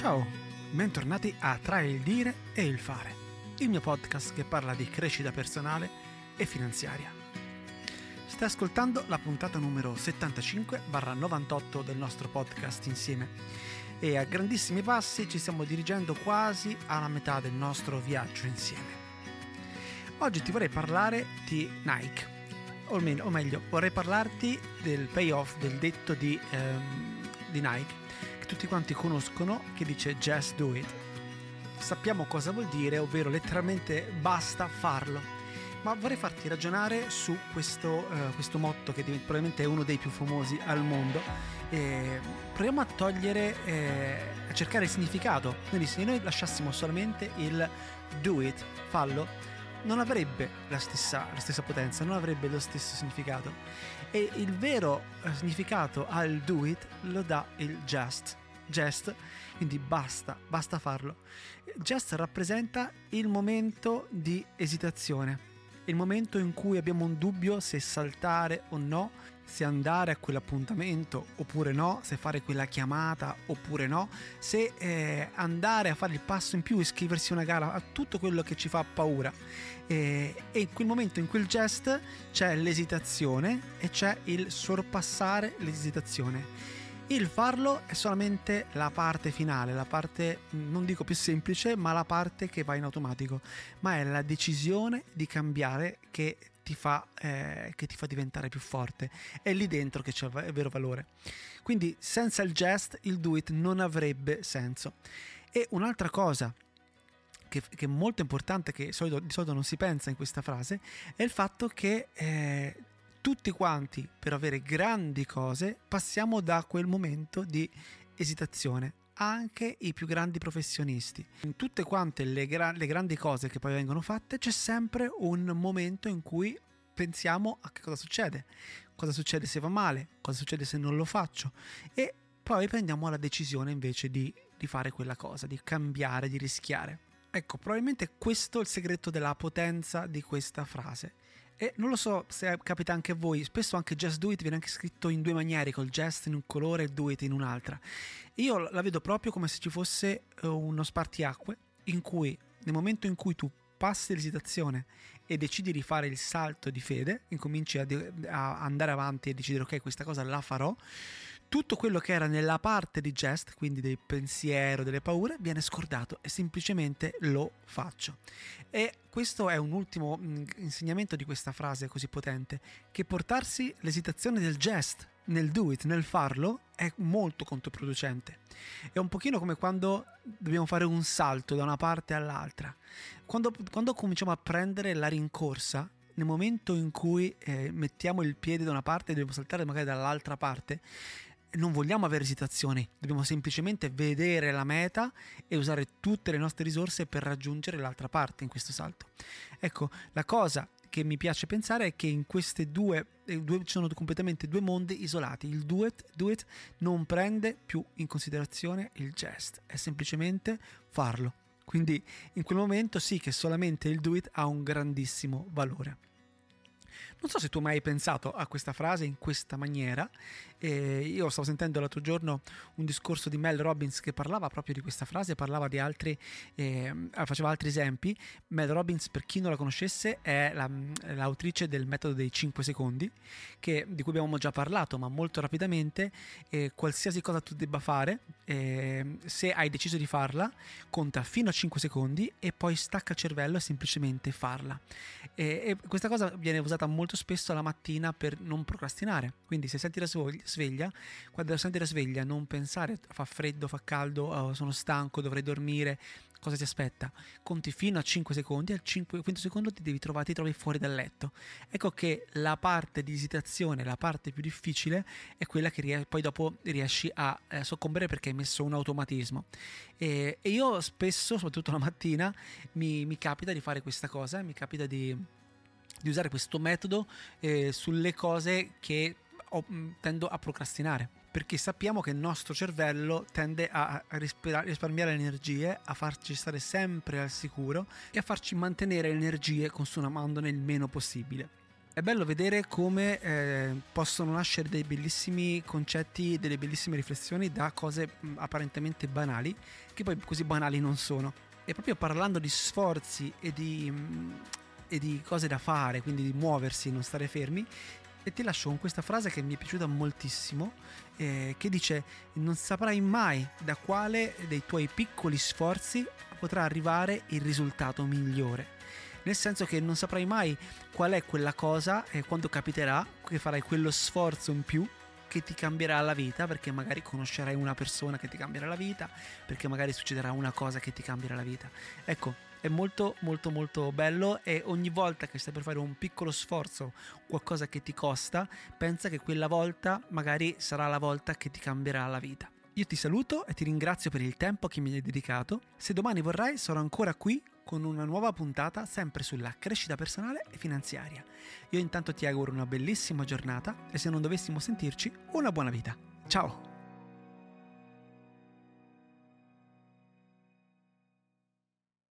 Ciao, bentornati a Tra il dire e il fare, il mio podcast che parla di crescita personale e finanziaria. Stai ascoltando la puntata numero 75-98 del nostro podcast insieme e a grandissimi passi ci stiamo dirigendo quasi alla metà del nostro viaggio insieme. Oggi ti vorrei parlare di Nike, o, meglio, vorrei parlarti del payoff, del detto di, ehm, di Nike tutti quanti conoscono che dice just do it. Sappiamo cosa vuol dire, ovvero letteralmente basta farlo. Ma vorrei farti ragionare su questo, uh, questo motto che probabilmente è uno dei più famosi al mondo. E proviamo a togliere, eh, a cercare il significato. Quindi se noi lasciassimo solamente il do it, fallo, non avrebbe la stessa, la stessa, potenza, non avrebbe lo stesso significato. E il vero eh, significato al do it lo dà il just. Just, quindi basta, basta farlo. Just rappresenta il momento di esitazione, il momento in cui abbiamo un dubbio se saltare o no, se andare a quell'appuntamento oppure no, se fare quella chiamata oppure no, se eh, andare a fare il passo in più, iscriversi a una gara, a tutto quello che ci fa paura. E, e in quel momento, in quel gest, c'è l'esitazione e c'è il sorpassare l'esitazione. Il farlo è solamente la parte finale, la parte non dico più semplice, ma la parte che va in automatico, ma è la decisione di cambiare che ti fa, eh, che ti fa diventare più forte. È lì dentro che c'è il vero valore. Quindi senza il gest il do it non avrebbe senso. E un'altra cosa che, che, è molto importante, che solito, di solito, non si pensa in questa frase, è il fatto che eh, tutti quanti per avere grandi cose passiamo da quel momento di esitazione anche i più grandi professionisti. In tutte quante le, gra- le, grandi cose che poi vengono fatte c'è sempre un momento in cui pensiamo a che cosa succede, cosa succede se va male, cosa succede se non lo faccio e poi prendiamo la decisione invece di, di fare quella cosa, di cambiare, di rischiare. Ecco, probabilmente questo è il segreto della potenza di questa frase. E non lo so se capita anche a voi, spesso anche Just Do It viene anche scritto in due maniere, col Just in un colore e Do It in un'altra. Io la vedo proprio come se ci fosse eh, uno spartiacque in cui nel momento in cui tu passi l'esitazione e decidi di fare il salto di fede, incominci a, a andare avanti e decidere ok questa cosa la farò, tutto quello che era nella parte di gest, quindi del pensiero, delle paure, viene scordato e semplicemente lo faccio. E questo è un ultimo mm, insegnamento di questa frase così potente, che portarsi l'esitazione del gest nel do it, nel farlo, è molto controproducente. È un pochino come quando dobbiamo fare un salto da una parte all'altra. Quando, quando cominciamo a prendere la rincorsa, nel momento in cui eh, mettiamo il piede da una parte e dobbiamo saltare magari dall'altra parte, non vogliamo avere esitazioni, dobbiamo semplicemente vedere la meta e usare tutte le nostre risorse per raggiungere l'altra parte in questo salto. Ecco, la cosa che mi piace pensare è che in queste due, eh, due sono completamente due mondi isolati. Il do it, do it non prende più in considerazione il gest, è semplicemente farlo. Quindi in quel momento sì che solamente il do it ha un grandissimo valore. Non so se tu hai mai pensato a questa frase in questa maniera. Eh, io stavo sentendo l'altro giorno un discorso di Mel Robbins che parlava proprio di questa frase, parlava di altri, eh, faceva altri esempi. Mel Robbins, per chi non la conoscesse, è la, l'autrice del metodo dei 5 secondi, che, di cui abbiamo già parlato, ma molto rapidamente. Eh, qualsiasi cosa tu debba fare, eh, se hai deciso di farla, conta fino a 5 secondi e poi stacca il cervello e semplicemente farla. e questa cosa viene usata molto spesso la mattina per non procrastinare. Quindi se senti la sveglia, quando senti la sveglia non pensare fa freddo, fa caldo, oh, sono stanco, dovrei dormire, cosa ti aspetta? Conti fino a 5 secondi, al 5, quinto secondo ti devi trovare, ti trovi fuori dal letto. Ecco che la parte di esitazione, la parte più difficile, è quella che ries- poi dopo riesci a eh, soccombere perché hai messo un automatismo. E, e, io spesso, soprattutto la mattina, mi, mi capita di fare questa cosa, mi capita di di usare questo metodo eh, sulle cose che ho, mm, tendo a procrastinare perché sappiamo che il nostro cervello tende a risparmiare energie, a farci stare sempre al sicuro e a farci mantenere energie consumandone il meno possibile. È bello vedere come eh, possono nascere dei bellissimi concetti, delle bellissime riflessioni da cose mh, apparentemente banali, che poi così banali non sono. E proprio parlando di sforzi e di, mh, e di cose da fare, quindi di muoversi, non stare fermi, e ti lascio con questa frase che mi è piaciuta moltissimo, eh, che dice non saprai mai da quale dei tuoi piccoli sforzi potrà arrivare il risultato migliore. Nel senso che non saprai mai qual è quella cosa e quando capiterà che farai quello sforzo in più che ti cambierà la vita, perché magari conoscerai una persona che ti cambierà la vita, perché magari succederà una cosa che ti cambierà la vita. Ecco, è molto molto molto bello e ogni volta che stai per fare un piccolo sforzo, qualcosa che ti costa, pensa che quella volta magari sarà la volta che ti cambierà la vita. Io ti saluto e ti ringrazio per il tempo che mi hai dedicato. Se domani vorrai sarò ancora qui con una nuova puntata sempre sulla crescita personale e finanziaria. Io intanto ti auguro una bellissima giornata e se non dovessimo sentirci, una buona vita. Ciao!